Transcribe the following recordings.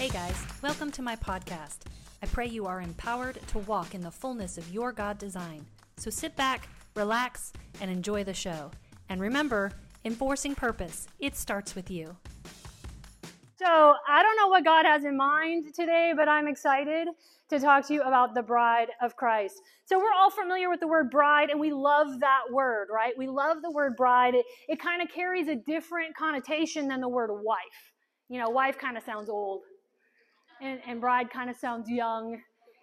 Hey guys, welcome to my podcast. I pray you are empowered to walk in the fullness of your God design. So sit back, relax, and enjoy the show. And remember, enforcing purpose, it starts with you. So, I don't know what God has in mind today, but I'm excited to talk to you about the bride of Christ. So, we're all familiar with the word bride, and we love that word, right? We love the word bride. It, it kind of carries a different connotation than the word wife. You know, wife kind of sounds old, and, and bride kind of sounds young.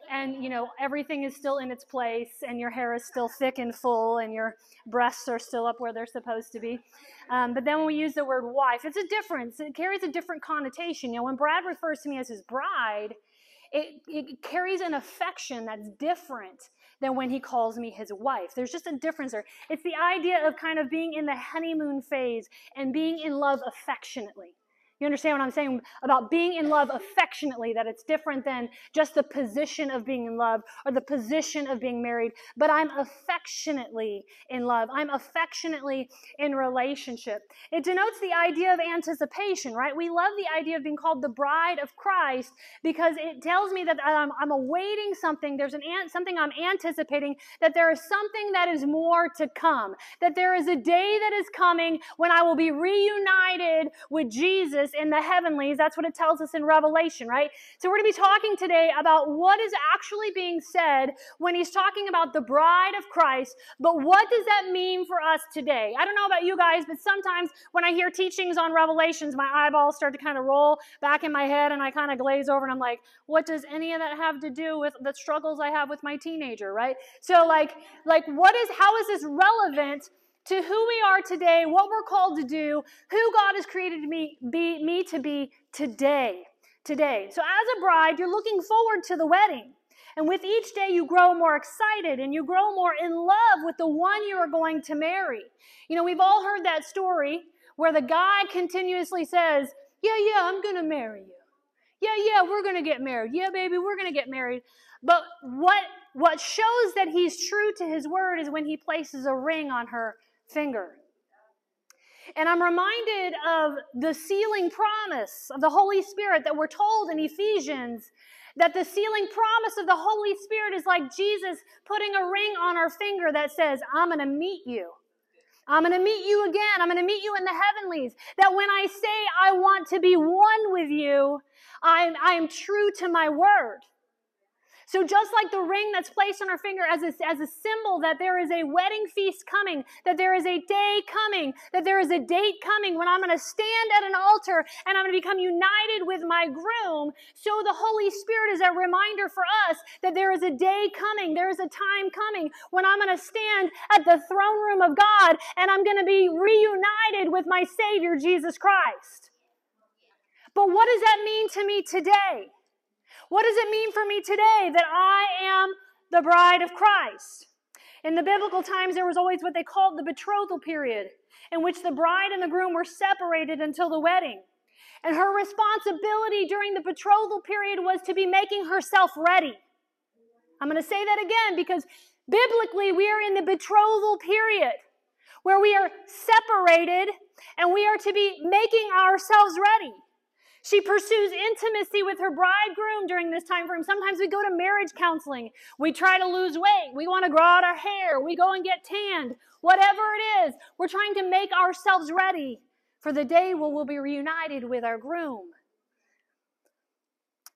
And, you know, everything is still in its place, and your hair is still thick and full, and your breasts are still up where they're supposed to be. Um, but then when we use the word wife, it's a difference. It carries a different connotation. You know, when Brad refers to me as his bride, it, it carries an affection that's different than when he calls me his wife. There's just a difference there. It's the idea of kind of being in the honeymoon phase and being in love affectionately. You understand what I'm saying about being in love affectionately, that it's different than just the position of being in love or the position of being married, but I'm affectionately in love. I'm affectionately in relationship. It denotes the idea of anticipation, right? We love the idea of being called the bride of Christ because it tells me that I'm, I'm awaiting something. There's an something I'm anticipating, that there is something that is more to come, that there is a day that is coming when I will be reunited with Jesus In the heavenlies. That's what it tells us in Revelation, right? So we're going to be talking today about what is actually being said when he's talking about the bride of Christ, but what does that mean for us today? I don't know about you guys, but sometimes when I hear teachings on Revelations, my eyeballs start to kind of roll back in my head and I kind of glaze over and I'm like, what does any of that have to do with the struggles I have with my teenager, right? So like like what is how is this relevant to who we are today, what we're called to do, who God has created me, be, me to be today. Today. So, as a bride, you're looking forward to the wedding. And with each day, you grow more excited and you grow more in love with the one you are going to marry. You know, we've all heard that story where the guy continuously says, Yeah, yeah, I'm going to marry you. Yeah, yeah, we're going to get married. Yeah, baby, we're going to get married. But what, what shows that he's true to his word is when he places a ring on her finger. And I'm reminded of the sealing promise of the Holy Spirit that we're told in Ephesians that the sealing promise of the Holy Spirit is like Jesus putting a ring on our finger that says, I'm going to meet you. I'm going to meet you again. I'm going to meet you in the heavenlies. That when I say I want to be one with you, I'm, I am true to my word. So just like the ring that's placed on our finger as a, as a symbol that there is a wedding feast coming, that there is a day coming, that there is a date coming when I'm going to stand at an altar and I'm going to become united with my groom, so the Holy Spirit is a reminder for us that there is a day coming, there is a time coming when I'm going to stand at the throne room of God and I'm going to be reunited with my Savior, Jesus Christ. But what does that mean to me today? What does it mean for me today that I am the bride of Christ? In the biblical times, there was always what they called the betrothal period, in which the bride and the groom were separated until the wedding. And her responsibility during the betrothal period was to be making herself ready. I'm going to say that again because biblically we are in the betrothal period where we are separated and we are to be making ourselves ready. She pursues intimacy with her bridegroom during this time frame. Sometimes we go to marriage counseling. We try to lose weight. We want to grow out our hair. We go and get tanned. Whatever it is, we're trying to make ourselves ready for the day where we'll be reunited with our groom.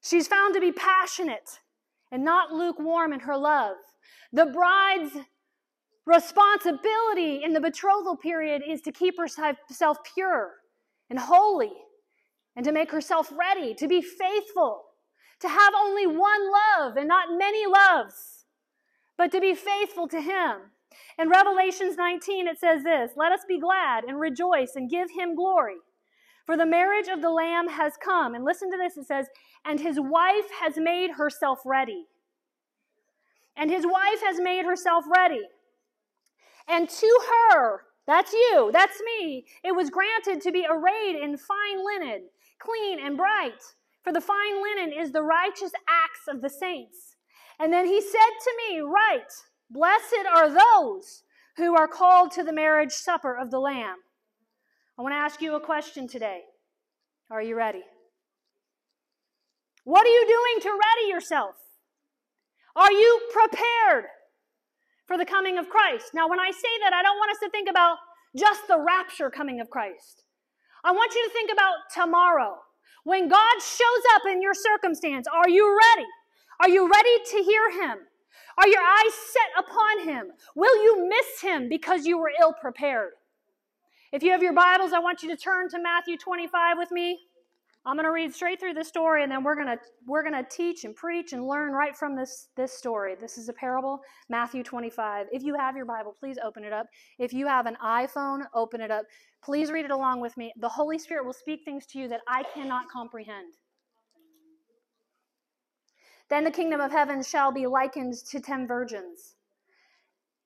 She's found to be passionate and not lukewarm in her love. The bride's responsibility in the betrothal period is to keep herself pure and holy and to make herself ready, to be faithful, to have only one love and not many loves, but to be faithful to Him. In Revelations 19, it says this Let us be glad and rejoice and give Him glory. For the marriage of the Lamb has come. And listen to this it says, And his wife has made herself ready. And his wife has made herself ready. And to her, that's you, that's me, it was granted to be arrayed in fine linen clean and bright. For the fine linen is the righteous acts of the saints. And then he said to me, Right, blessed are those who are called to the marriage supper of the Lamb. I want to ask you a question today. Are you ready? What are you doing to ready yourself? Are you prepared for the coming of Christ? Now, when I say that, I don't want us to think about just the rapture coming of Christ. I want you to think about tomorrow. When God shows up in your circumstance, are you ready? Are you ready to hear him? Are your eyes set upon him? Will you miss him because you were ill prepared? If you have your Bibles, I want you to turn to Matthew 25 with me. I'm going to read straight through the story and then we're going to we're going to teach and preach and learn right from this this story. This is a parable, Matthew 25. If you have your Bible, please open it up. If you have an iPhone, open it up. Please read it along with me. The Holy Spirit will speak things to you that I cannot comprehend. Then the kingdom of heaven shall be likened to ten virgins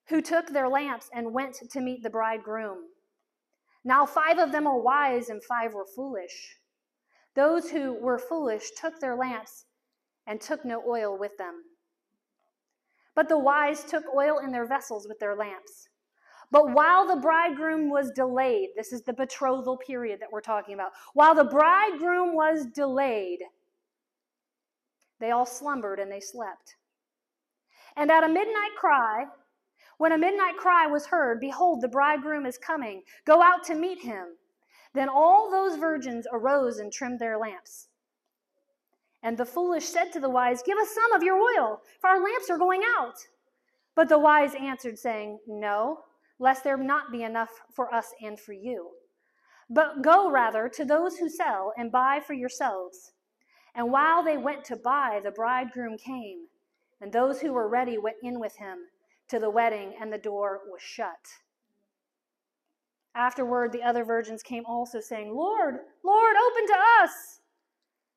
who took their lamps and went to meet the bridegroom. Now five of them were wise and five were foolish. Those who were foolish took their lamps and took no oil with them. But the wise took oil in their vessels with their lamps. But while the bridegroom was delayed, this is the betrothal period that we're talking about. While the bridegroom was delayed, they all slumbered and they slept. And at a midnight cry, when a midnight cry was heard, behold, the bridegroom is coming. Go out to meet him. Then all those virgins arose and trimmed their lamps. And the foolish said to the wise, Give us some of your oil, for our lamps are going out. But the wise answered, saying, No, lest there not be enough for us and for you. But go rather to those who sell and buy for yourselves. And while they went to buy, the bridegroom came, and those who were ready went in with him to the wedding, and the door was shut. Afterward, the other virgins came also, saying, Lord, Lord, open to us.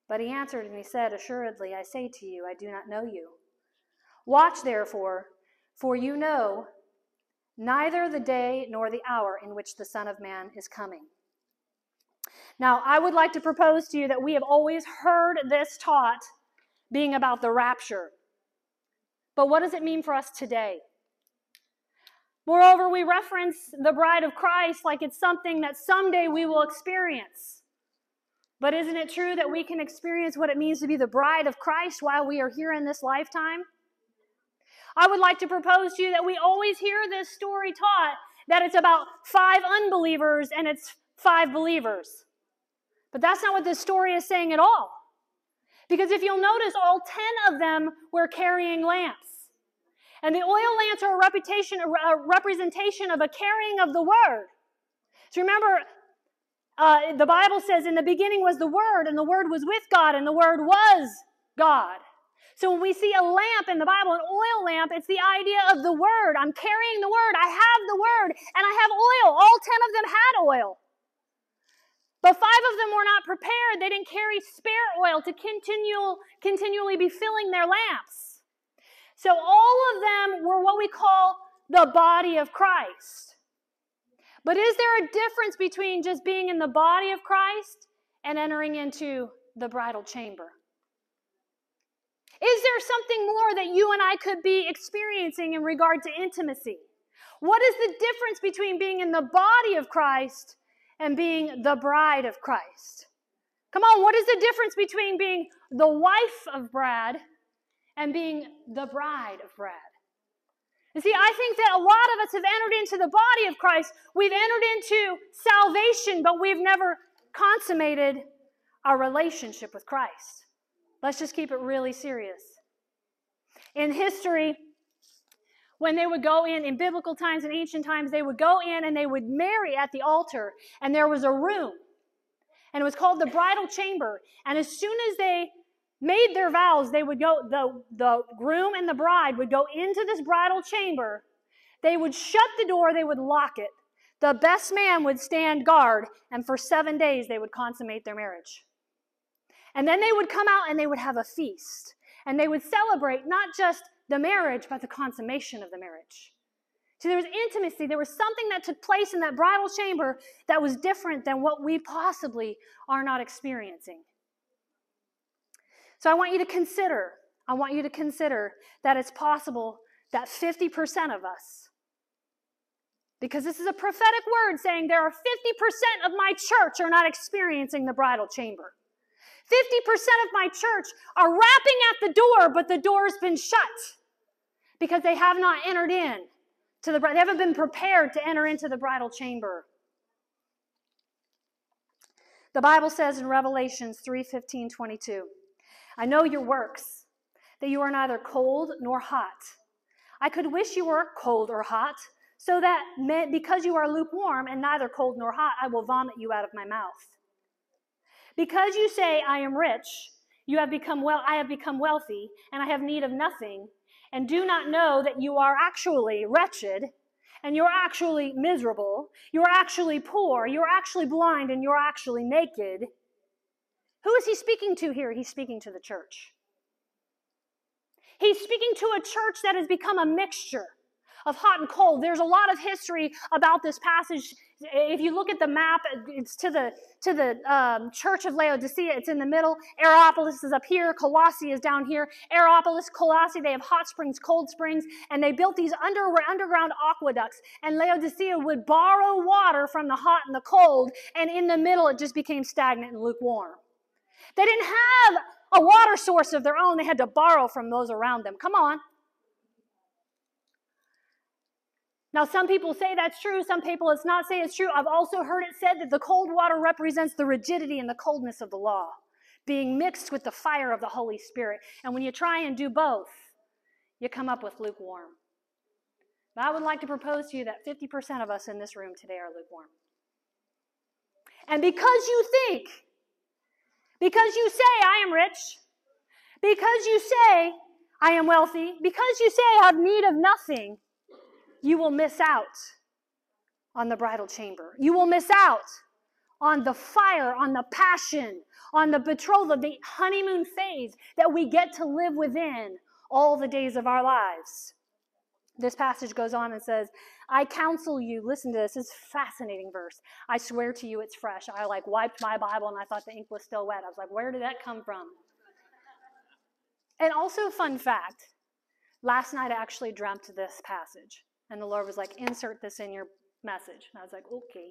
But he answered and he said, Assuredly, I say to you, I do not know you. Watch therefore, for you know neither the day nor the hour in which the Son of Man is coming. Now, I would like to propose to you that we have always heard this taught being about the rapture. But what does it mean for us today? Moreover, we reference the bride of Christ like it's something that someday we will experience. But isn't it true that we can experience what it means to be the bride of Christ while we are here in this lifetime? I would like to propose to you that we always hear this story taught that it's about five unbelievers and it's five believers. But that's not what this story is saying at all. Because if you'll notice, all 10 of them were carrying lamps. And the oil lamps are a, reputation, a representation of a carrying of the word. So remember, uh, the Bible says, in the beginning was the Word, and the Word was with God, and the Word was God. So when we see a lamp in the Bible, an oil lamp, it's the idea of the Word. I'm carrying the Word. I have the Word, and I have oil. All ten of them had oil. But five of them were not prepared. They didn't carry spare oil to continual, continually be filling their lamps. So all of them were what we call the body of Christ. But is there a difference between just being in the body of Christ and entering into the bridal chamber? Is there something more that you and I could be experiencing in regard to intimacy? What is the difference between being in the body of Christ and being the bride of Christ? Come on, what is the difference between being the wife of Brad and being the bride of Brad. You see, I think that a lot of us have entered into the body of Christ. We've entered into salvation, but we've never consummated our relationship with Christ. Let's just keep it really serious. In history, when they would go in, in biblical times and ancient times, they would go in and they would marry at the altar, and there was a room. And it was called the bridal chamber. And as soon as they made their vows, they would go, the, the groom and the bride would go into this bridal chamber. They would shut the door, they would lock it. The best man would stand guard, and for seven days they would consummate their marriage. And then they would come out and they would have a feast. And they would celebrate not just the marriage, but the consummation of the marriage. So there was intimacy. There was something that took place in that bridal chamber that was different than what we possibly are not experiencing. So I want you to consider, I want you to consider that it's possible that 50% of us, because this is a prophetic word saying there are 50% of my church are not experiencing the bridal chamber. 50% of my church are rapping at the door, but the door's been shut because they have not entered in to the bride. They haven't been prepared to enter into the bridal chamber. The Bible says in Revelations 3 15, 22, I know your works, that you are neither cold nor hot. I could wish you were cold or hot, so that because you are lukewarm and neither cold nor hot, I will vomit you out of my mouth. Because you say, I am rich, you have become well, I have become wealthy, and I have need of nothing, and do not know that you are actually wretched, and you're actually miserable, you're actually poor, you're actually blind, and you're actually naked. Who is he speaking to here? He's speaking to the church. He's speaking to a church that has become a mixture of hot and cold. There's a lot of history about this passage. If you look at the map, it's to the to the um, church of Laodicea. It's in the middle. Hierapolis is up here. Colossae is down here. Hierapolis, Colossae, they have hot springs, cold springs, and they built these under, underground aqueducts. And Laodicea would borrow water from the hot and the cold, and in the middle, it just became stagnant and lukewarm. They didn't have a water source of their own. They had to borrow from those around them. Come on. Now, some people say that's true. Some people it's not say it's true. I've also heard it said that the cold water represents the rigidity and the coldness of the law, being mixed with the fire of the Holy Spirit. And when you try and do both, you come up with lukewarm. But I would like to propose to you that 50% of us in this room today are lukewarm. And because you think, because you say, I am rich, because you say, I am wealthy, because you say, I have need of nothing, you will miss out on the bridal chamber. You will miss out on the fire, on the passion, on the betrothal, the honeymoon phase that we get to live within all the days of our lives. This passage goes on and says, I counsel you, listen to this, this is fascinating verse. I swear to you it's fresh. I like wiped my Bible and I thought the ink was still wet. I was like, where did that come from? And also, fun fact last night I actually dreamt this passage. And the Lord was like, insert this in your message. And I was like, okay.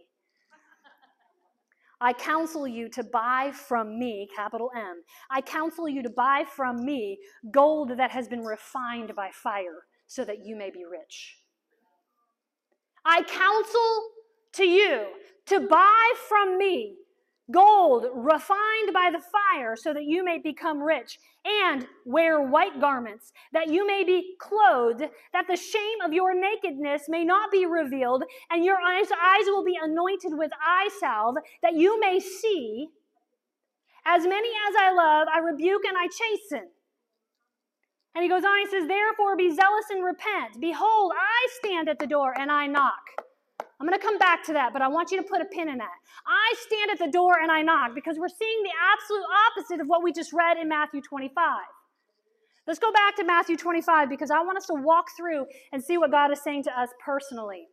I counsel you to buy from me, capital M. I counsel you to buy from me gold that has been refined by fire so that you may be rich. I counsel to you to buy from me gold refined by the fire so that you may become rich and wear white garments that you may be clothed that the shame of your nakedness may not be revealed and your eyes, will be anointed with eye salve that you may see as many as i love i rebuke and i chasten and he goes on he says therefore be zealous and repent behold i stand at the door and i knock I'm going to come back to that, but I want you to put a pin in that. I stand at the door and I knock because we're seeing the absolute opposite of what we just read in Matthew 25. Let's go back to Matthew 25 because I want us to walk through and see what God is saying to us personally.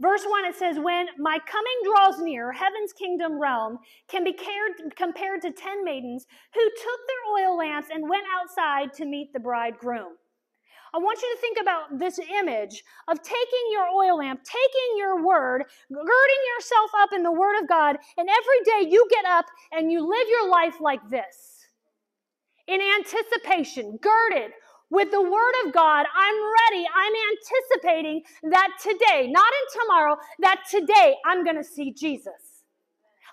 Verse 1, it says, When my coming draws near, heaven's kingdom realm can be cared, compared to ten maidens who took their oil lamps and went outside to meet the bridegroom. I want you to think about this image of taking your oil lamp, taking your word, girding yourself up in the word of God, and every day you get up and you live your life like this in anticipation, girded with the word of God. I'm ready. I'm anticipating that today, not in tomorrow, that today I'm going to see Jesus.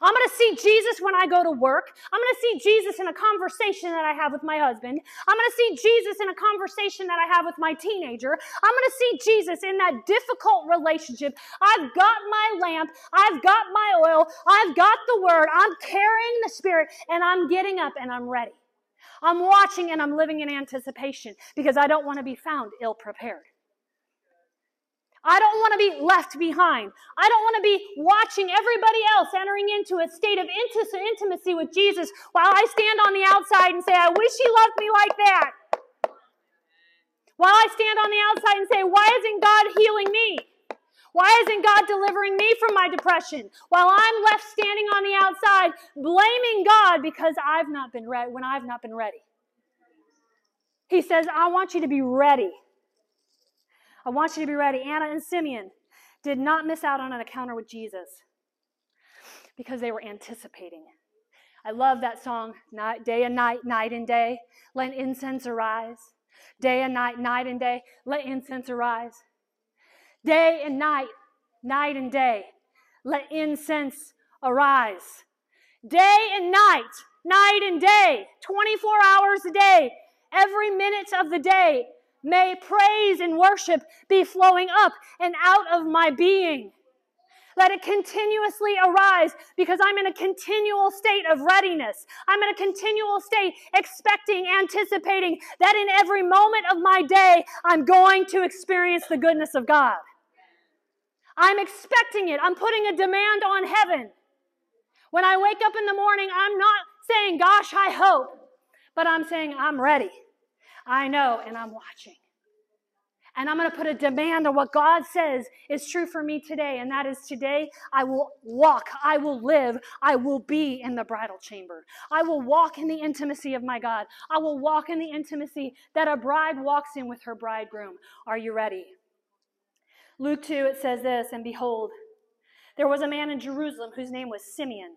I'm going to see Jesus when I go to work. I'm going to see Jesus in a conversation that I have with my husband. I'm going to see Jesus in a conversation that I have with my teenager. I'm going to see Jesus in that difficult relationship. I've got my lamp. I've got my oil. I've got the word. I'm carrying the spirit and I'm getting up and I'm ready. I'm watching and I'm living in anticipation because I don't want to be found ill prepared. I don't want to be left behind. I don't want to be watching everybody else entering into a state of intimacy with Jesus while I stand on the outside and say, I wish he loved me like that. While I stand on the outside and say, Why isn't God healing me? Why isn't God delivering me from my depression? While I'm left standing on the outside blaming God because I've not been ready when I've not been ready. He says, I want you to be ready. I want you to be ready. Anna and Simeon did not miss out on an encounter with Jesus because they were anticipating. I love that song, night, day and night, night and day. Let incense arise. Day and night, night and day. Let incense arise. Day and night, night and day. Let incense arise. Day and night, night and day, 24 hours a day, every minute of the day. May praise and worship be flowing up and out of my being. Let it continuously arise because I'm in a continual state of readiness. I'm in a continual state expecting, anticipating that in every moment of my day, I'm going to experience the goodness of God. I'm expecting it. I'm putting a demand on heaven. When I wake up in the morning, I'm not saying, Gosh, I hope, but I'm saying, I'm ready. I know, and I'm watching. And I'm going to put a demand on what God says is true for me today. And that is today, I will walk, I will live, I will be in the bridal chamber. I will walk in the intimacy of my God. I will walk in the intimacy that a bride walks in with her bridegroom. Are you ready? Luke 2, it says this And behold, there was a man in Jerusalem whose name was Simeon.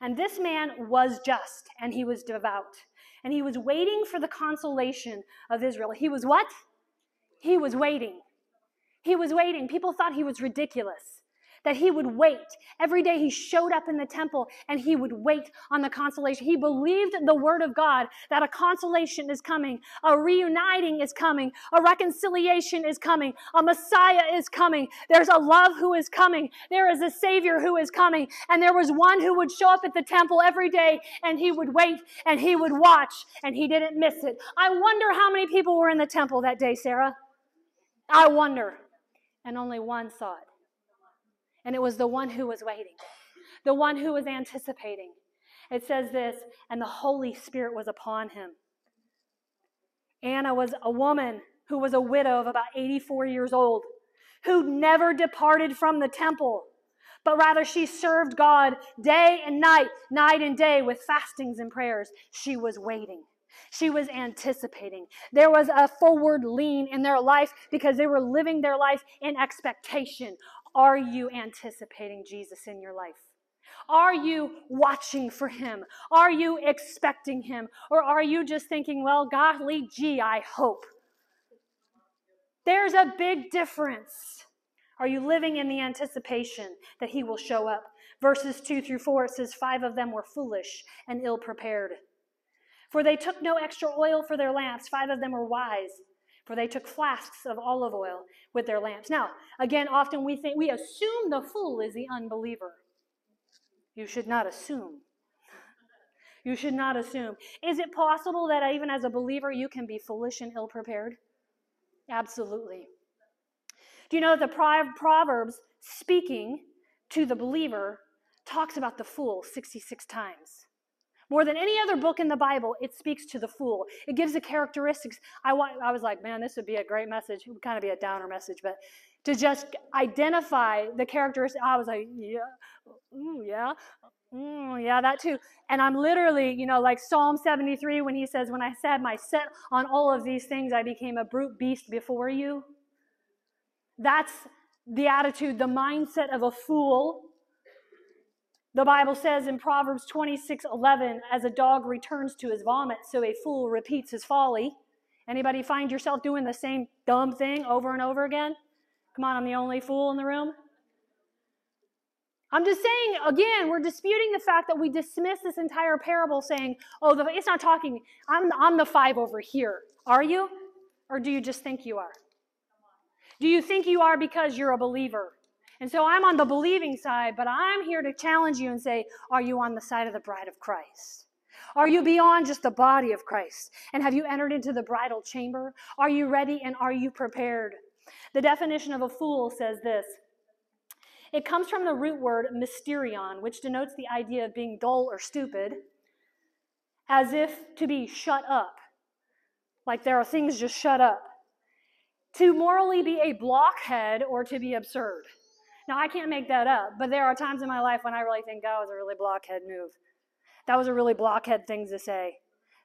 And this man was just, and he was devout. And he was waiting for the consolation of Israel. He was what? He was waiting. He was waiting. People thought he was ridiculous that he would wait. Every day he showed up in the temple and he would wait on the consolation. He believed the word of God that a consolation is coming, a reuniting is coming, a reconciliation is coming, a Messiah is coming. There's a love who is coming. There is a Savior who is coming. And there was one who would show up at the temple every day and he would wait and he would watch and he didn't miss it. I wonder how many people were in the temple that day, Sarah. I wonder. And only one saw it. And it was the one who was waiting, the one who was anticipating. It says this, and the Holy Spirit was upon him. Anna was a woman who was a widow of about 84 years old, who never departed from the temple, but rather she served God day and night, night and day with fastings and prayers. She was waiting. She was anticipating. There was a forward lean in their life because they were living their life in expectation. Are you anticipating Jesus in your life? Are you watching for him? Are you expecting him? Or are you just thinking, well, golly gee, I hope? There's a big difference. Are you living in the anticipation that he will show up? Verses 2 through 4, it says, Five of them were foolish and ill prepared. For they took no extra oil for their lamps. Five of them were wise for they took flasks of olive oil with their lamps. Now, again, often we think we assume the fool is the unbeliever. You should not assume. You should not assume. Is it possible that even as a believer you can be foolish and ill prepared? Absolutely. Do you know that the Proverbs speaking to the believer talks about the fool 66 times? More than any other book in the Bible, it speaks to the fool. It gives the characteristics. I, want, I was like, man, this would be a great message. It would kind of be a downer message, but to just identify the characteristics, I was like, yeah, ooh, yeah, mm, yeah, that too. And I'm literally, you know, like Psalm 73 when he says, When I said my set on all of these things, I became a brute beast before you. That's the attitude, the mindset of a fool the Bible says in Proverbs 26 11, as a dog returns to his vomit, so a fool repeats his folly. Anybody find yourself doing the same dumb thing over and over again? Come on, I'm the only fool in the room. I'm just saying, again, we're disputing the fact that we dismiss this entire parable saying, oh, the, it's not talking, I'm, I'm the five over here. Are you? Or do you just think you are? Do you think you are because you're a believer? And so I'm on the believing side, but I'm here to challenge you and say, are you on the side of the bride of Christ? Are you beyond just the body of Christ? And have you entered into the bridal chamber? Are you ready and are you prepared? The definition of a fool says this it comes from the root word mysterion, which denotes the idea of being dull or stupid, as if to be shut up. Like there are things just shut up. To morally be a blockhead or to be absurd. Now, I can't make that up, but there are times in my life when I really think that was a really blockhead move. That was a really blockhead thing to say.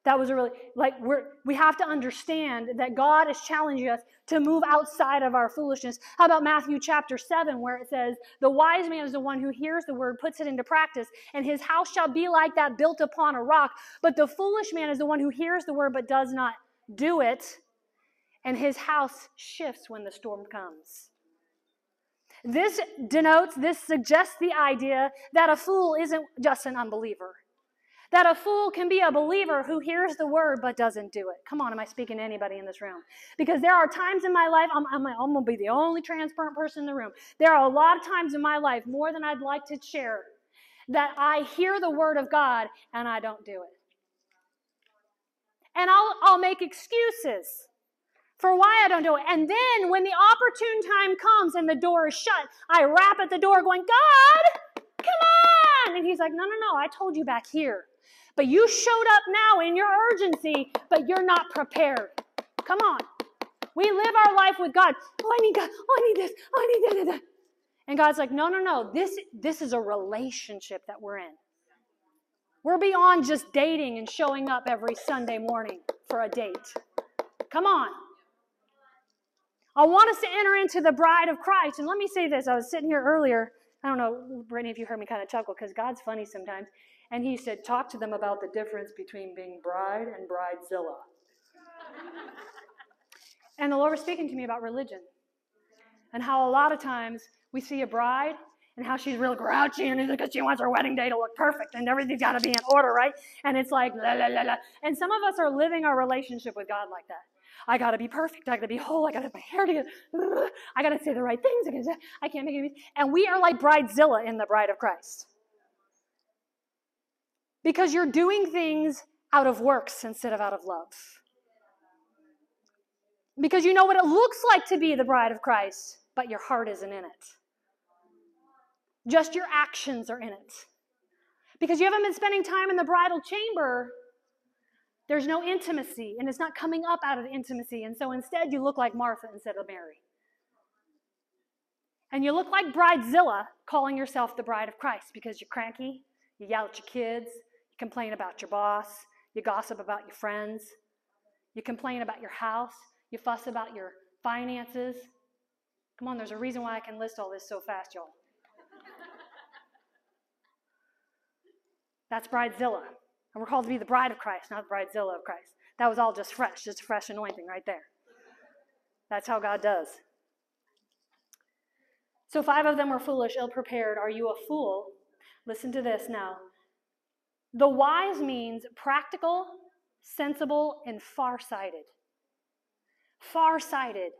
That was a really, like, we're, we have to understand that God is challenging us to move outside of our foolishness. How about Matthew chapter 7, where it says, The wise man is the one who hears the word, puts it into practice, and his house shall be like that built upon a rock. But the foolish man is the one who hears the word but does not do it, and his house shifts when the storm comes. This denotes, this suggests the idea that a fool isn't just an unbeliever. That a fool can be a believer who hears the word but doesn't do it. Come on, am I speaking to anybody in this room? Because there are times in my life, I'm, I'm, I'm going to be the only transparent person in the room. There are a lot of times in my life, more than I'd like to share, that I hear the word of God and I don't do it. And I'll, I'll make excuses for why I don't do it. And then when the opportune time comes and the door is shut, I rap at the door going, God, come on. And he's like, no, no, no, I told you back here. But you showed up now in your urgency, but you're not prepared. Come on. We live our life with God. Oh, I need God. Oh, I need this. Oh, I need that. And God's like, no, no, no. This, this is a relationship that we're in. We're beyond just dating and showing up every Sunday morning for a date. Come on. I want us to enter into the bride of Christ. And let me say this. I was sitting here earlier. I don't know, Brittany, if you heard me kind of chuckle, because God's funny sometimes. And he said, Talk to them about the difference between being bride and bridezilla. and the Lord was speaking to me about religion and how a lot of times we see a bride and how she's real grouchy and because she wants her wedding day to look perfect and everything's got to be in order, right? And it's like, la, la, la, la. And some of us are living our relationship with God like that. I got to be perfect. I got to be whole. I got to have my hair together. I got to say the right things. I, gotta, I can't make it. And we are like bridezilla in the bride of Christ because you're doing things out of works instead of out of love. Because you know what it looks like to be the bride of Christ, but your heart isn't in it. Just your actions are in it. Because you haven't been spending time in the bridal chamber, there's no intimacy, and it's not coming up out of intimacy. And so instead, you look like Martha instead of Mary. And you look like Bridezilla calling yourself the bride of Christ because you're cranky, you yell at your kids, you complain about your boss, you gossip about your friends, you complain about your house, you fuss about your finances. Come on, there's a reason why I can list all this so fast, y'all. That's bridezilla. And we're called to be the bride of Christ, not the bridezilla of Christ. That was all just fresh, just a fresh anointing right there. That's how God does. So five of them were foolish, ill prepared. Are you a fool? Listen to this now. The wise means practical, sensible, and far-sighted. Far-sighted.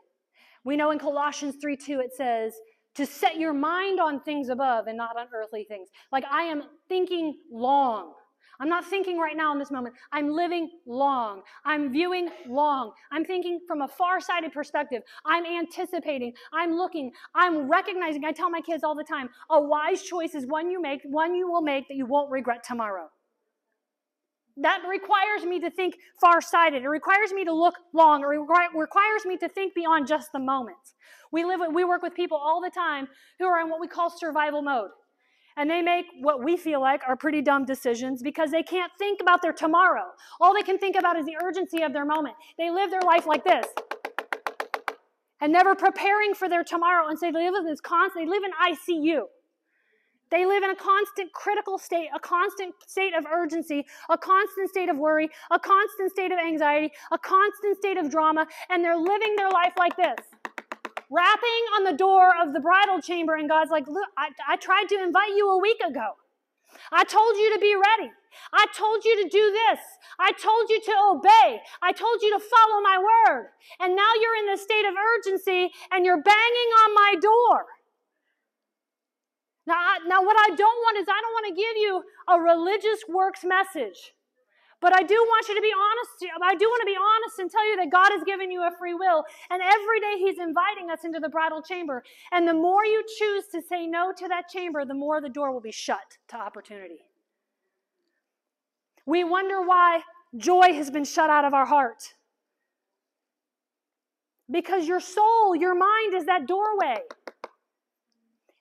We know in Colossians 3 2 it says, to set your mind on things above and not on earthly things. Like I am thinking long. I'm not thinking right now in this moment. I'm living long. I'm viewing long. I'm thinking from a far sighted perspective. I'm anticipating. I'm looking. I'm recognizing. I tell my kids all the time a wise choice is one you make, one you will make that you won't regret tomorrow that requires me to think far-sighted. It requires me to look long. It requires me to think beyond just the moment. We live, we work with people all the time who are in what we call survival mode. And they make what we feel like are pretty dumb decisions because they can't think about their tomorrow. All they can think about is the urgency of their moment. They live their life like this. And never preparing for their tomorrow. And so they live in this constant, they live in ICU. They live in a constant critical state, a constant state of urgency, a constant state of worry, a constant state of anxiety, a constant state of drama, and they're living their life like this. Rapping on the door of the bridal chamber, and God's like, Look, I, I tried to invite you a week ago. I told you to be ready. I told you to do this. I told you to obey. I told you to follow my word. And now you're in this state of urgency and you're banging on my door. Now, I, now, what I don't want is I don't want to give you a religious works message. But I do want you to be honest. I do want to be honest and tell you that God has given you a free will. And every day He's inviting us into the bridal chamber. And the more you choose to say no to that chamber, the more the door will be shut to opportunity. We wonder why joy has been shut out of our heart. Because your soul, your mind is that doorway.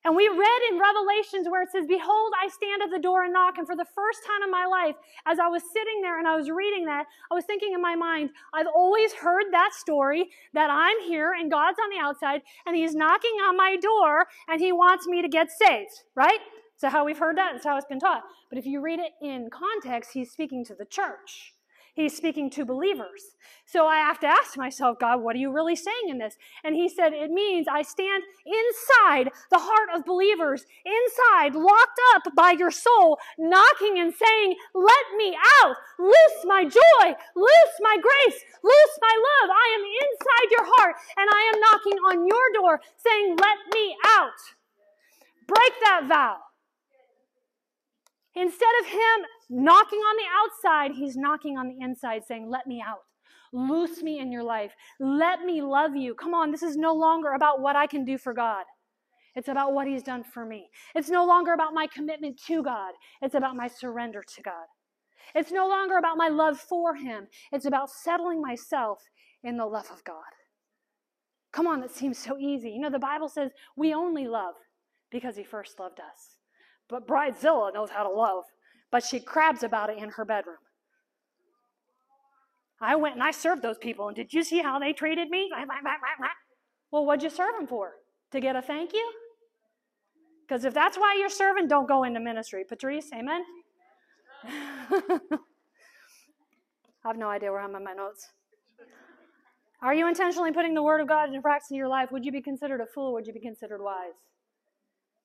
And we read in Revelations where it says, Behold, I stand at the door and knock. And for the first time in my life, as I was sitting there and I was reading that, I was thinking in my mind, I've always heard that story that I'm here and God's on the outside and He's knocking on my door and He wants me to get saved, right? So, how we've heard that, it's how it's been taught. But if you read it in context, He's speaking to the church. He's speaking to believers. So I have to ask myself, God, what are you really saying in this? And he said, It means I stand inside the heart of believers, inside, locked up by your soul, knocking and saying, Let me out. Loose my joy. Loose my grace. Loose my love. I am inside your heart, and I am knocking on your door saying, Let me out. Break that vow. Instead of him knocking on the outside, he's knocking on the inside, saying, Let me out. Loose me in your life. Let me love you. Come on, this is no longer about what I can do for God. It's about what he's done for me. It's no longer about my commitment to God. It's about my surrender to God. It's no longer about my love for him. It's about settling myself in the love of God. Come on, that seems so easy. You know, the Bible says we only love because he first loved us. But Bridezilla knows how to love but she crabs about it in her bedroom. I went and I served those people, and did you see how they treated me? Well, what'd you serve them for? To get a thank you? Because if that's why you're serving, don't go into ministry. Patrice, amen? I have no idea where I'm in my notes. Are you intentionally putting the Word of God into practice in your life? Would you be considered a fool? Would you be considered wise?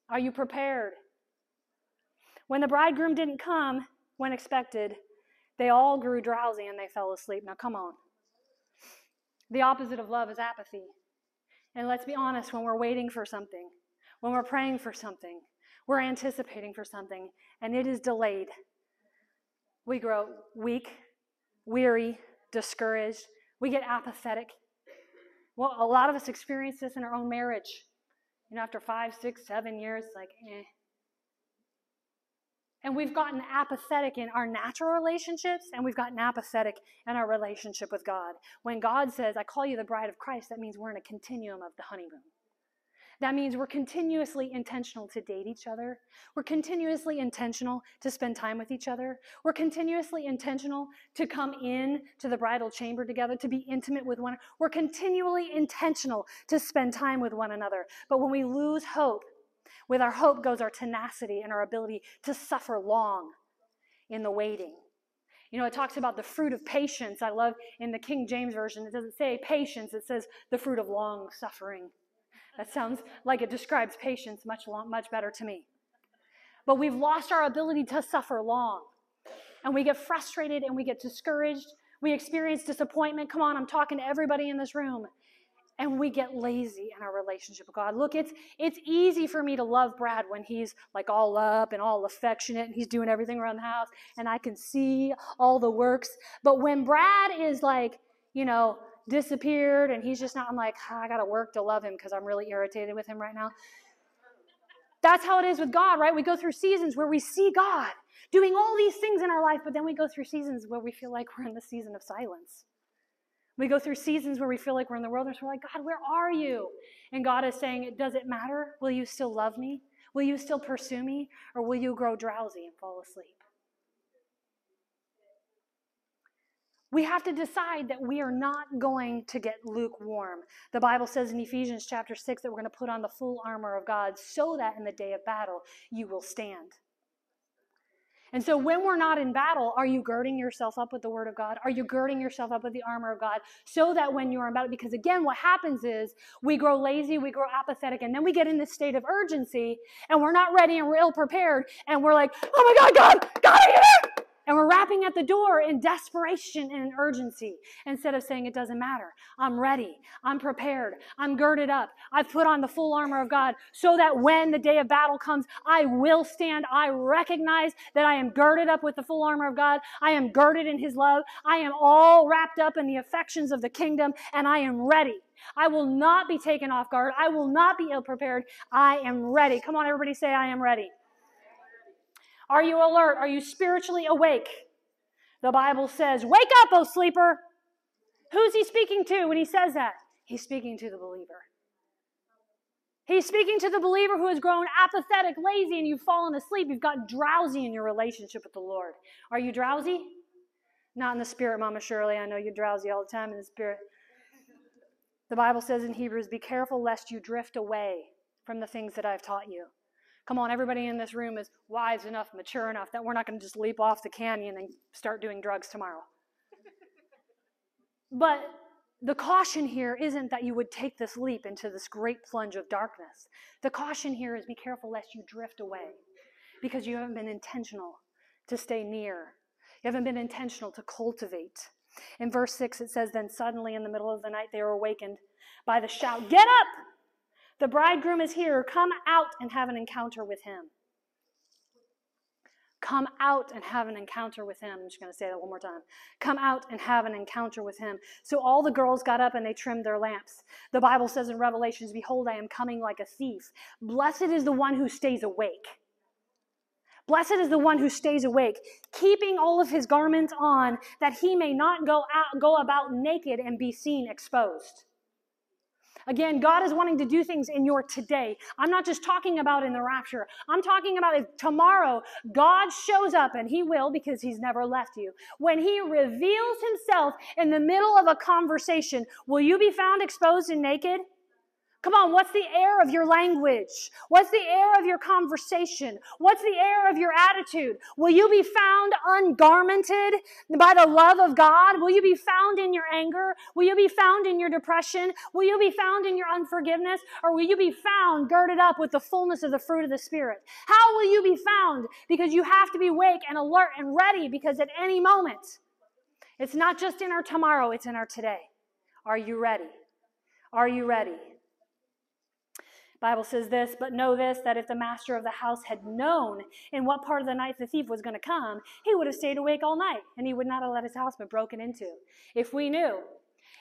Are you prepared? When the bridegroom didn't come when expected, they all grew drowsy and they fell asleep. Now, come on. The opposite of love is apathy. And let's be honest, when we're waiting for something, when we're praying for something, we're anticipating for something, and it is delayed, we grow weak, weary, discouraged. We get apathetic. Well, a lot of us experience this in our own marriage. You know, after five, six, seven years, like, eh, and we've gotten apathetic in our natural relationships, and we've gotten apathetic in our relationship with God. When God says, I call you the bride of Christ, that means we're in a continuum of the honeymoon. That means we're continuously intentional to date each other. We're continuously intentional to spend time with each other. We're continuously intentional to come in to the bridal chamber together, to be intimate with one. We're continually intentional to spend time with one another. But when we lose hope with our hope goes our tenacity and our ability to suffer long in the waiting. You know, it talks about the fruit of patience. I love in the King James Version, it doesn't say patience, it says the fruit of long suffering. That sounds like it describes patience much, long, much better to me. But we've lost our ability to suffer long. And we get frustrated and we get discouraged. We experience disappointment. Come on, I'm talking to everybody in this room and we get lazy in our relationship with God. Look, it's it's easy for me to love Brad when he's like all up and all affectionate and he's doing everything around the house and I can see all the works. But when Brad is like, you know, disappeared and he's just not I'm like, oh, I got to work to love him because I'm really irritated with him right now. That's how it is with God, right? We go through seasons where we see God doing all these things in our life, but then we go through seasons where we feel like we're in the season of silence. We go through seasons where we feel like we're in the wilderness. We're like, God, where are you? And God is saying, Does it matter? Will you still love me? Will you still pursue me? Or will you grow drowsy and fall asleep? We have to decide that we are not going to get lukewarm. The Bible says in Ephesians chapter 6 that we're going to put on the full armor of God so that in the day of battle you will stand. And so when we're not in battle, are you girding yourself up with the word of God? Are you girding yourself up with the armor of God so that when you're in battle, because again, what happens is we grow lazy, we grow apathetic, and then we get in this state of urgency and we're not ready and we're ill prepared and we're like, oh my God, God, God! And we're rapping at the door in desperation and urgency instead of saying, It doesn't matter. I'm ready. I'm prepared. I'm girded up. I've put on the full armor of God so that when the day of battle comes, I will stand. I recognize that I am girded up with the full armor of God. I am girded in His love. I am all wrapped up in the affections of the kingdom, and I am ready. I will not be taken off guard. I will not be ill prepared. I am ready. Come on, everybody say, I am ready. Are you alert? Are you spiritually awake? The Bible says, Wake up, O sleeper. Who's he speaking to when he says that? He's speaking to the believer. He's speaking to the believer who has grown apathetic, lazy, and you've fallen asleep. You've got drowsy in your relationship with the Lord. Are you drowsy? Not in the spirit, Mama Shirley. I know you're drowsy all the time in the spirit. The Bible says in Hebrews, Be careful lest you drift away from the things that I've taught you. Come on, everybody in this room is wise enough, mature enough that we're not going to just leap off the canyon and start doing drugs tomorrow. but the caution here isn't that you would take this leap into this great plunge of darkness. The caution here is be careful lest you drift away because you haven't been intentional to stay near. You haven't been intentional to cultivate. In verse 6, it says, Then suddenly in the middle of the night they were awakened by the shout, Get up! The bridegroom is here. Come out and have an encounter with him. Come out and have an encounter with him. I'm just going to say that one more time. Come out and have an encounter with him. So all the girls got up and they trimmed their lamps. The Bible says in Revelations, Behold, I am coming like a thief. Blessed is the one who stays awake. Blessed is the one who stays awake, keeping all of his garments on, that he may not go out, go about naked and be seen exposed. Again, God is wanting to do things in your today. I'm not just talking about in the rapture. I'm talking about tomorrow God shows up, and He will because He's never left you. When He reveals Himself in the middle of a conversation, will you be found exposed and naked? Come on, what's the air of your language? What's the air of your conversation? What's the air of your attitude? Will you be found ungarmented by the love of God? Will you be found in your anger? Will you be found in your depression? Will you be found in your unforgiveness? Or will you be found girded up with the fullness of the fruit of the Spirit? How will you be found? Because you have to be awake and alert and ready because at any moment, it's not just in our tomorrow, it's in our today. Are you ready? Are you ready? Bible says this, but know this that if the master of the house had known in what part of the night the thief was going to come, he would have stayed awake all night and he would not have let his house be broken into. If we knew,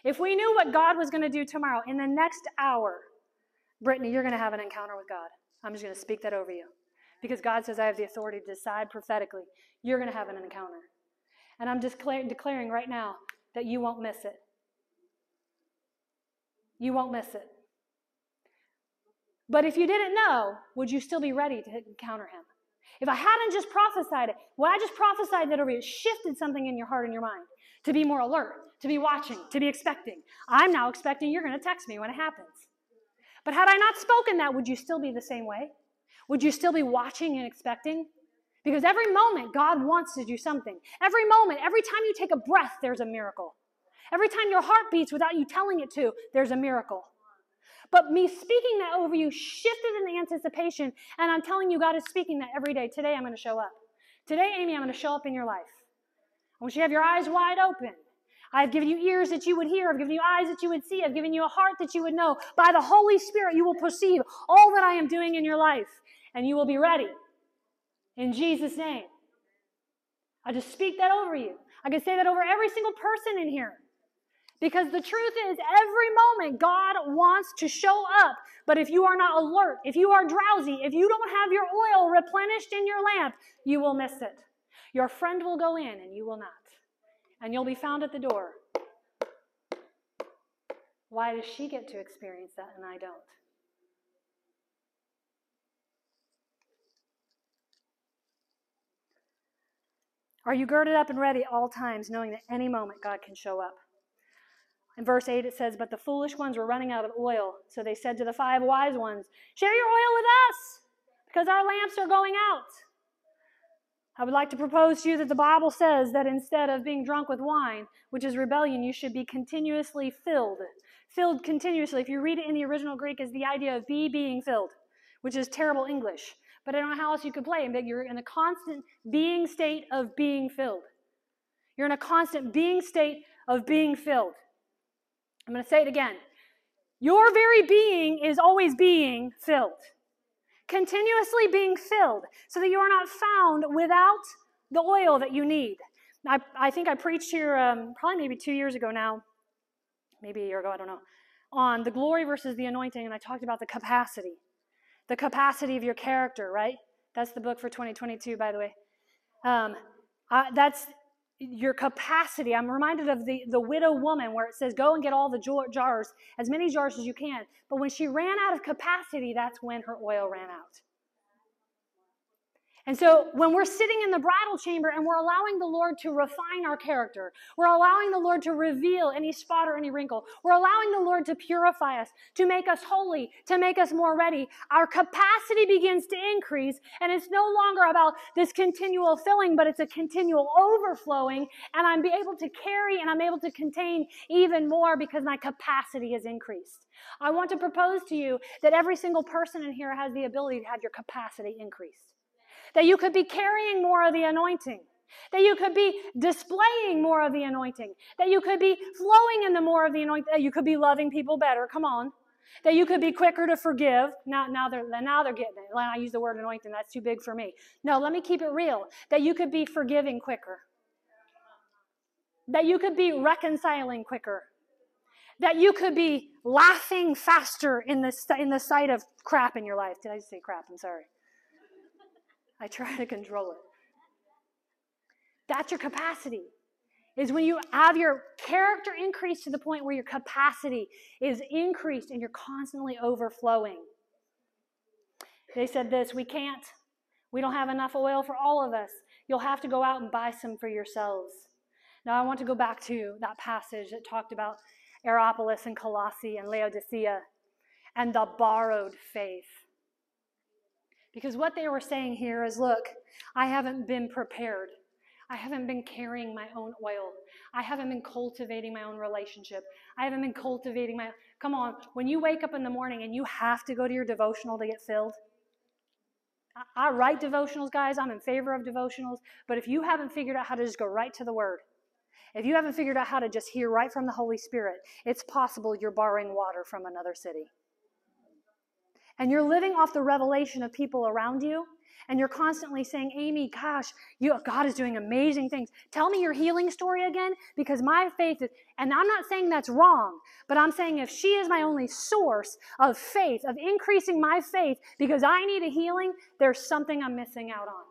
if we knew what God was going to do tomorrow in the next hour, Brittany, you're going to have an encounter with God. I'm just going to speak that over you. Because God says I have the authority to decide prophetically. You're going to have an encounter. And I'm just declaring right now that you won't miss it. You won't miss it. But if you didn't know, would you still be ready to encounter him? If I hadn't just prophesied it, well, I just prophesied that it shifted something in your heart and your mind to be more alert, to be watching, to be expecting. I'm now expecting you're going to text me when it happens. But had I not spoken that, would you still be the same way? Would you still be watching and expecting? Because every moment, God wants to do something. Every moment, every time you take a breath, there's a miracle. Every time your heart beats without you telling it to, there's a miracle. But me speaking that over you shifted in the anticipation, and I'm telling you, God is speaking that every day. Today, I'm going to show up. Today, Amy, I'm going to show up in your life. I want you to have your eyes wide open. I've given you ears that you would hear. I've given you eyes that you would see. I've given you a heart that you would know. By the Holy Spirit, you will perceive all that I am doing in your life, and you will be ready. In Jesus' name. I just speak that over you. I can say that over every single person in here. Because the truth is, every moment God wants to show up. But if you are not alert, if you are drowsy, if you don't have your oil replenished in your lamp, you will miss it. Your friend will go in and you will not. And you'll be found at the door. Why does she get to experience that and I don't? Are you girded up and ready all times, knowing that any moment God can show up? In verse 8, it says, But the foolish ones were running out of oil. So they said to the five wise ones, Share your oil with us, because our lamps are going out. I would like to propose to you that the Bible says that instead of being drunk with wine, which is rebellion, you should be continuously filled. Filled continuously. If you read it in the original Greek, is the idea of be being filled, which is terrible English. But I don't know how else you could play it, but you're in a constant being state of being filled. You're in a constant being state of being filled. I'm going to say it again. Your very being is always being filled, continuously being filled, so that you are not found without the oil that you need. I, I think I preached here um, probably maybe two years ago now, maybe a year ago, I don't know, on the glory versus the anointing, and I talked about the capacity, the capacity of your character, right? That's the book for 2022, by the way. Um, I, that's your capacity. I'm reminded of the, the widow woman where it says, Go and get all the jars, as many jars as you can. But when she ran out of capacity, that's when her oil ran out. And so when we're sitting in the bridal chamber and we're allowing the Lord to refine our character, we're allowing the Lord to reveal any spot or any wrinkle, we're allowing the Lord to purify us, to make us holy, to make us more ready, our capacity begins to increase. And it's no longer about this continual filling, but it's a continual overflowing. And I'm able to carry and I'm able to contain even more because my capacity is increased. I want to propose to you that every single person in here has the ability to have your capacity increased that you could be carrying more of the anointing, that you could be displaying more of the anointing, that you could be flowing in the more of the anointing, that you could be loving people better. Come on. That you could be quicker to forgive. Now, now they're now they're getting it. I use the word anointing. That's too big for me. No, let me keep it real. That you could be forgiving quicker. That you could be reconciling quicker. That you could be laughing faster in the in the sight of crap in your life. Did I say crap? I'm sorry. I try to control it. That's your capacity. Is when you have your character increased to the point where your capacity is increased and you're constantly overflowing. They said this we can't, we don't have enough oil for all of us. You'll have to go out and buy some for yourselves. Now, I want to go back to that passage that talked about Hierapolis and Colossae and Laodicea and the borrowed faith. Because what they were saying here is look, I haven't been prepared. I haven't been carrying my own oil. I haven't been cultivating my own relationship. I haven't been cultivating my. Come on, when you wake up in the morning and you have to go to your devotional to get filled, I, write devotionals, guys. I'm in favor of devotionals. But if you haven't figured out how to just go right to the Word, if you haven't figured out how to just hear right from the Holy Spirit, it's possible you're borrowing water from another city and you're living off the revelation of people around you, and you're constantly saying, Amy, gosh, you, God is doing amazing things. Tell me your healing story again, because my faith is, and I'm not saying that's wrong, but I'm saying if she is my only source of faith, of increasing my faith because I need a healing, there's something I'm missing out on.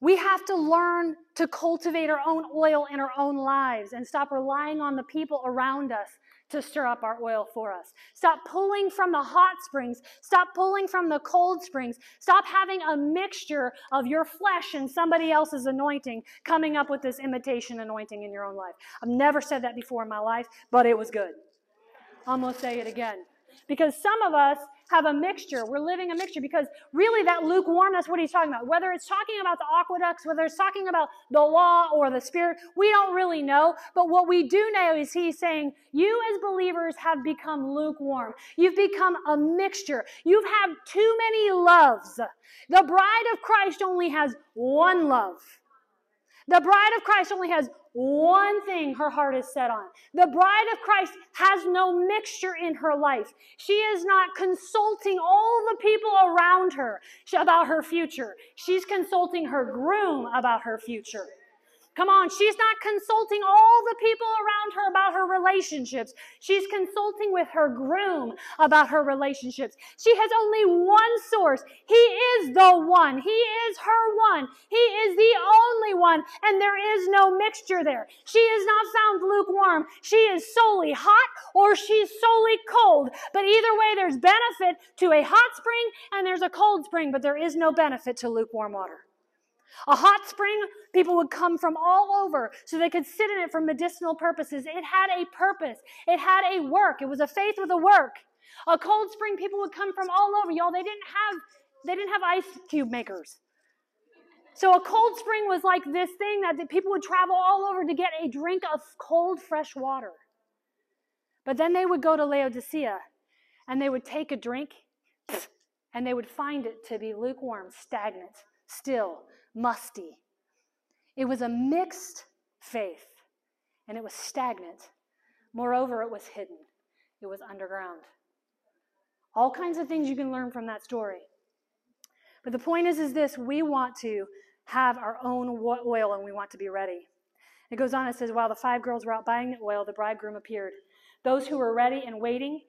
We have to learn to cultivate our own oil in our own lives and stop relying on the people around us to stir up our oil for us. Stop pulling from the hot springs. Stop pulling from the cold springs. Stop having a mixture of your flesh and somebody else's anointing coming up with this imitation anointing in your own life. I've never said that before in my life, but it was good. I'm going to say it again. Because some of us have a mixture. We're living a mixture because really that lukewarmness, what he's talking about, whether it's talking about the aqueducts, whether it's talking about the law or the spirit, we don't really know. But what we do know is he's saying, you as believers have become lukewarm. You've become a mixture. You've had too many loves. The bride of Christ only has one love. The bride of Christ only has one thing her heart is set on. The bride of Christ has no mixture in her life. She is not consulting all the people around her about her future. She's consulting her groom about her future. Come on, she's not consulting all the people around her about her relationships. She's consulting with her groom about her relationships. She has only one source. He is the one. He is her one. He is the only one, and there is no mixture there. She is not found lukewarm. She is solely hot or she's solely cold. But either way, there's benefit to a hot spring and there's a cold spring, but there is no benefit to lukewarm water. A hot spring, people would come from all over so they could sit in it for medicinal purposes. It had a purpose, it had a work. It was a faith with a work. A cold spring, people would come from all over. Y'all, they didn't have they didn't have ice cube makers. So a cold spring was like this thing that people would travel all over to get a drink of cold, fresh water. But then they would go to Laodicea and they would take a drink and they would find it to be lukewarm, stagnant, still, musty. It was a mixed faith, and it was stagnant. Moreover, it was hidden, it was underground. All kinds of things you can learn from that story. But the point is, is this we want to have our own oil and we want to be ready. It goes on, it says, While the five girls were out buying the oil, the bridegroom appeared. Those who were ready and waiting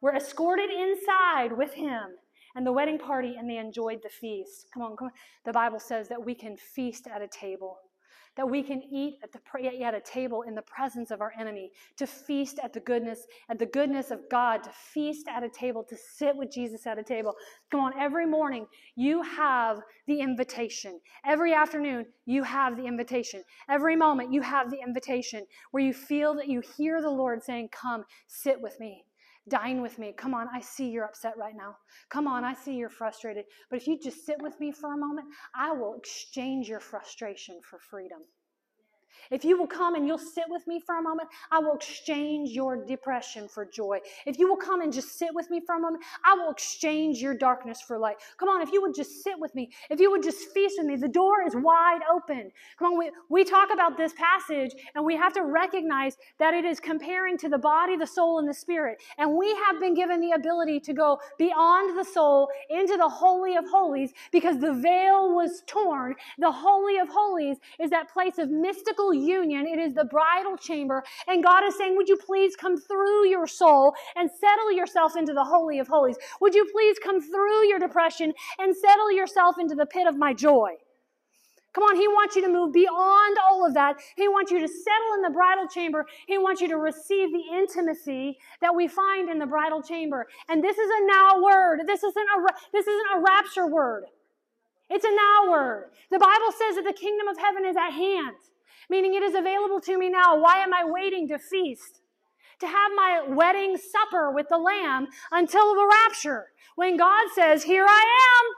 were escorted inside with him and the wedding party and they enjoyed the feast. Come on, come on. The Bible says that we can feast at a table that we can eat at the at a table in the presence of our enemy, to feast at the goodness at the goodness of God, to feast at a table, to sit with Jesus at a table. Come on, every morning you have the invitation. Every afternoon you have the invitation. Every moment you have the invitation where you feel that you hear the Lord saying, "Come, sit with me." Dine with me. Come on, I see you're upset right now. Come on, I see you're frustrated. But if you just sit with me for a moment, I will exchange your frustration for freedom. If you will come and you'll sit with me for a moment, I will exchange your depression for joy. If you will come and just sit with me for a moment, I will exchange your darkness for light. Come on, if you would just sit with me, if you would just feast with me, the door is wide open. Come on, we, we talk about this passage and we have to recognize that it is comparing to the body, the soul, and the spirit. And we have been given the ability to go beyond the soul into the Holy of Holies because the veil was torn. The Holy of Holies is that place of mystical union, it is the bridal chamber. And God is saying, Would you please come through your soul and settle yourself into the Holy of Holies? Would you please come through your depression and settle yourself into the pit of my joy? Come on, He wants you to move beyond all of that. He wants you to settle in the bridal chamber. He wants you to receive the intimacy that we find in the bridal chamber. And this is a now word. This isn't a, this isn't a rapture word. It's a now word. The Bible says that the kingdom of heaven is at hand meaning it is available to me now. Why am I waiting to feast? To have my wedding supper with the Lamb until the rapture. When God says, Here I am.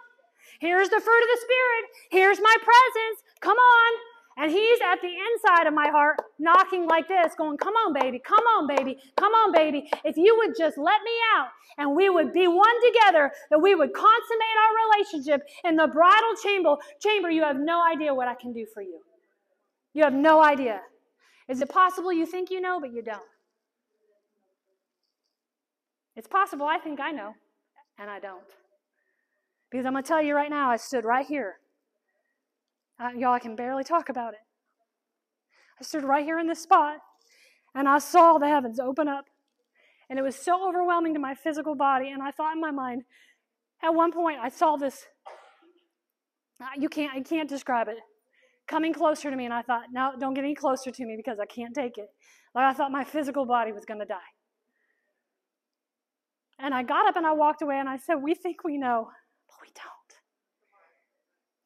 Here's the fruit of the Spirit. Here's my presence. Come on. And he's at the inside of my heart, knocking like this, going, Come on, baby. Come on, baby. Come on, baby. If you would just let me out and we would be one together, that we would consummate our relationship in the bridal chamber, chamber, you have no idea what I can do for you. You have no idea. Is it possible you think you know, but you don't? It's possible I think I know, and I don't. Because I'm going to tell you right now, I stood right here. Uh, y'all, I can barely talk about it. I stood right here in this spot, and I saw the heavens open up. And it was so overwhelming to my physical body. And I thought in my mind, at one point, I saw this. Uh, you can't, I can't describe it coming closer to me, and I thought, no, don't get any closer to me because I can't take it. Like I thought my physical body was going to die. And I got up and I walked away and I said, We think we know, but we don't.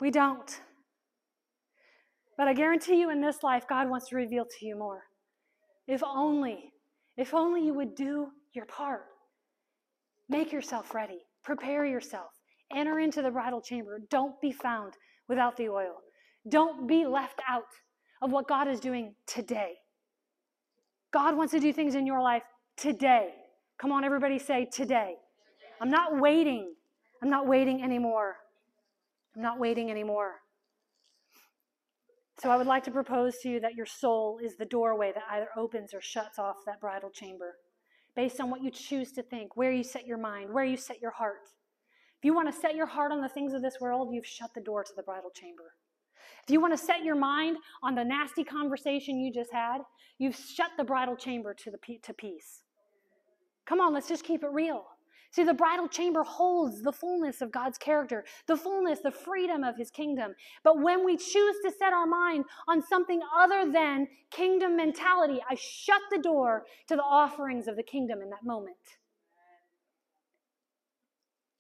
We don't. But I guarantee you in this life, God wants to reveal to you more. If only, if only you would do your part. Make yourself ready, prepare yourself, enter into the bridal chamber. Don't be found without the oil. Don't be left out of what God is doing today. God wants to do things in your life today. Come on, everybody say today. I'm not waiting. I'm not waiting anymore. I'm not waiting anymore. So I would like to propose to you that your soul is the doorway that either opens or shuts off that bridal chamber based on what you choose to think, where you set your mind, where you set your heart. If you want to set your heart on the things of this world, you've shut the door to the bridal chamber. If you want to set your mind on the nasty conversation you just had, you've shut the bridal chamber to, the, to peace. Come on, let's just keep it real. See, the bridal chamber holds the fullness of God's character, the fullness, the freedom of his kingdom. But when we choose to set our mind on something other than kingdom mentality, I shut the door to the offerings of the kingdom in that moment.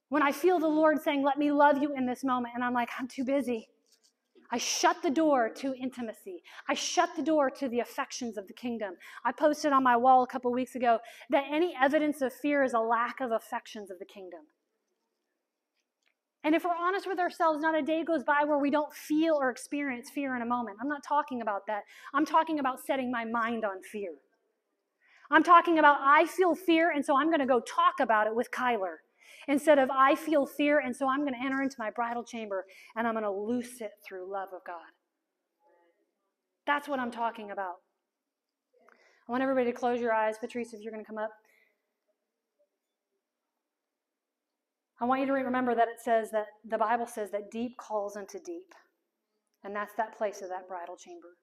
When I feel the Lord saying, Let me love you in this moment, and I'm like, I'm too busy. I shut the door to intimacy. I shut the door to the affections of the kingdom. I posted on my wall a couple weeks ago that any evidence of fear is a lack of affections of the kingdom. And if we're honest with ourselves, not a day goes by where we don't feel or experience fear in a moment. I'm not talking about that. I'm talking about setting my mind on fear. I'm talking about I feel fear, and so I'm going to go talk about it with Kyler. Instead of, I feel fear, and so I'm going to enter into my bridal chamber and I'm going to loose it through love of God. That's what I'm talking about. I want everybody to close your eyes. Patrice, if you're going to come up. I want you to remember that it says that the Bible says that deep calls unto deep. And that's that place of that bridal chamber.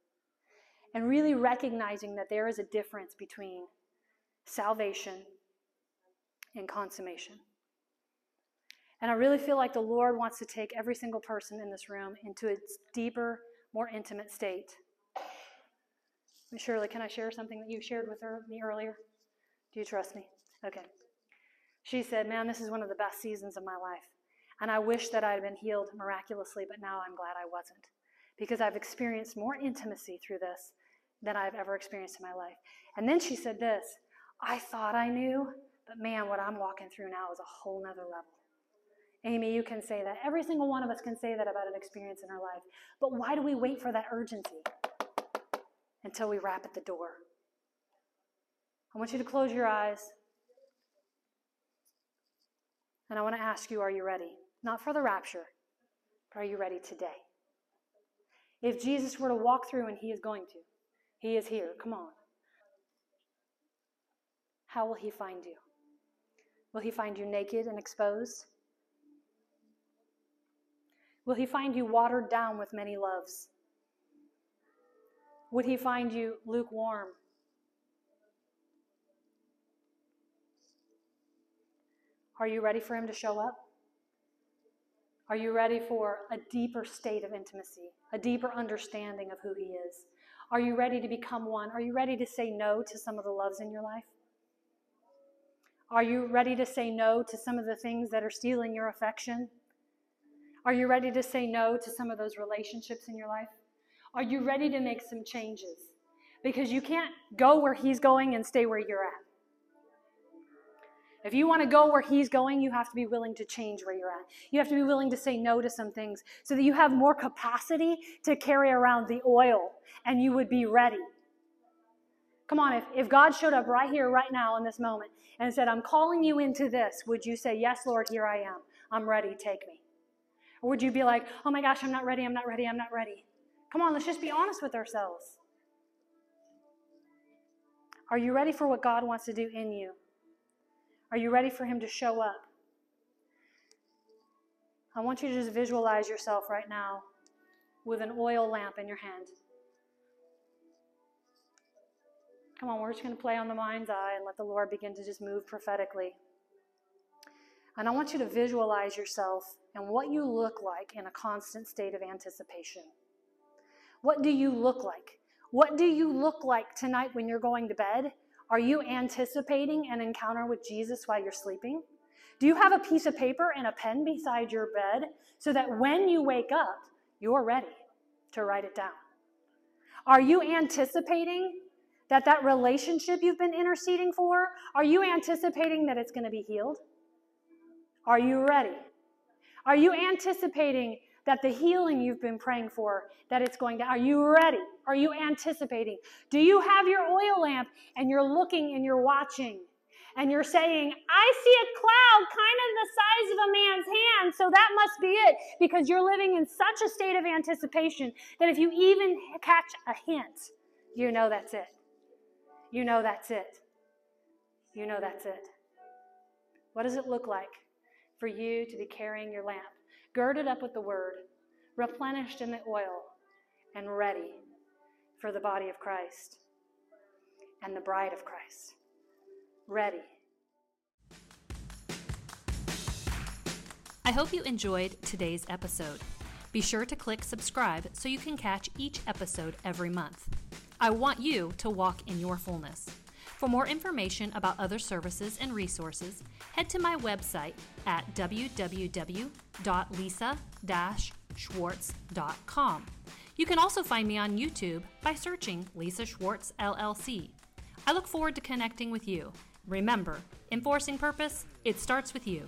And really recognizing that there is a difference between salvation and consummation. And I really feel like the Lord wants to take every single person in this room into a deeper, more intimate state. Shirley, can I share something that you shared with her, me earlier? Do you trust me? Okay. She said, Man, this is one of the best seasons of my life. And I wish that I had been healed miraculously, but now I'm glad I wasn't. Because I've experienced more intimacy through this than I've ever experienced in my life. And then she said this I thought I knew, but man, what I'm walking through now is a whole nother level. Amy, you can say that. Every single one of us can say that about an experience in our life. But why do we wait for that urgency until we rap at the door? I want you to close your eyes. And I want to ask you are you ready? Not for the rapture, but are you ready today? If Jesus were to walk through, and he is going to, he is here, come on. How will he find you? Will he find you naked and exposed? Will he find you watered down with many loves? Would he find you lukewarm? Are you ready for him to show up? Are you ready for a deeper state of intimacy, a deeper understanding of who he is? Are you ready to become one? Are you ready to say no to some of the loves in your life? Are you ready to say no to some of the things that are stealing your affection? Are you ready to say no to some of those relationships in your life? Are you ready to make some changes? Because you can't go where he's going and stay where you're at. If you want to go where he's going, you have to be willing to change where you're at. You have to be willing to say no to some things so that you have more capacity to carry around the oil and you would be ready. Come on, if, if God showed up right here, right now, in this moment, and said, I'm calling you into this, would you say, Yes, Lord, here I am. I'm ready, take me? Or would you be like, oh my gosh, I'm not ready, I'm not ready, I'm not ready? Come on, let's just be honest with ourselves. Are you ready for what God wants to do in you? Are you ready for Him to show up? I want you to just visualize yourself right now with an oil lamp in your hand. Come on, we're just going to play on the mind's eye and let the Lord begin to just move prophetically. And I want you to visualize yourself and what you look like in a constant state of anticipation. What do you look like? What do you look like tonight when you're going to bed? Are you anticipating an encounter with Jesus while you're sleeping? Do you have a piece of paper and a pen beside your bed so that when you wake up, you're ready to write it down? Are you anticipating that that relationship you've been interceding for, are you anticipating that it's going to be healed? Are you ready? Are you anticipating that the healing you've been praying for that it's going to are you ready? Are you anticipating? Do you have your oil lamp and you're looking and you're watching and you're saying i see a cloud kind of the size of a man's hand so that must be it because you're living in such a state of anticipation that if you even catch a hint you know that's it. You know that's it. You know that's it. What does it look like for you to be carrying your lamp girded up with the word, replenished in the oil, and ready for the body of Christ and the bride of Christ. Ready. I hope you enjoyed today's episode. Be sure to click subscribe so you can catch each episode every month. I want you to walk in your fullness. For more information about other services and resources, head to my website at www.lisa-schwartz.com. You can also find me on YouTube by searching Lisa Schwartz LLC. I look forward to connecting with you. Remember, enforcing purpose, it starts with you.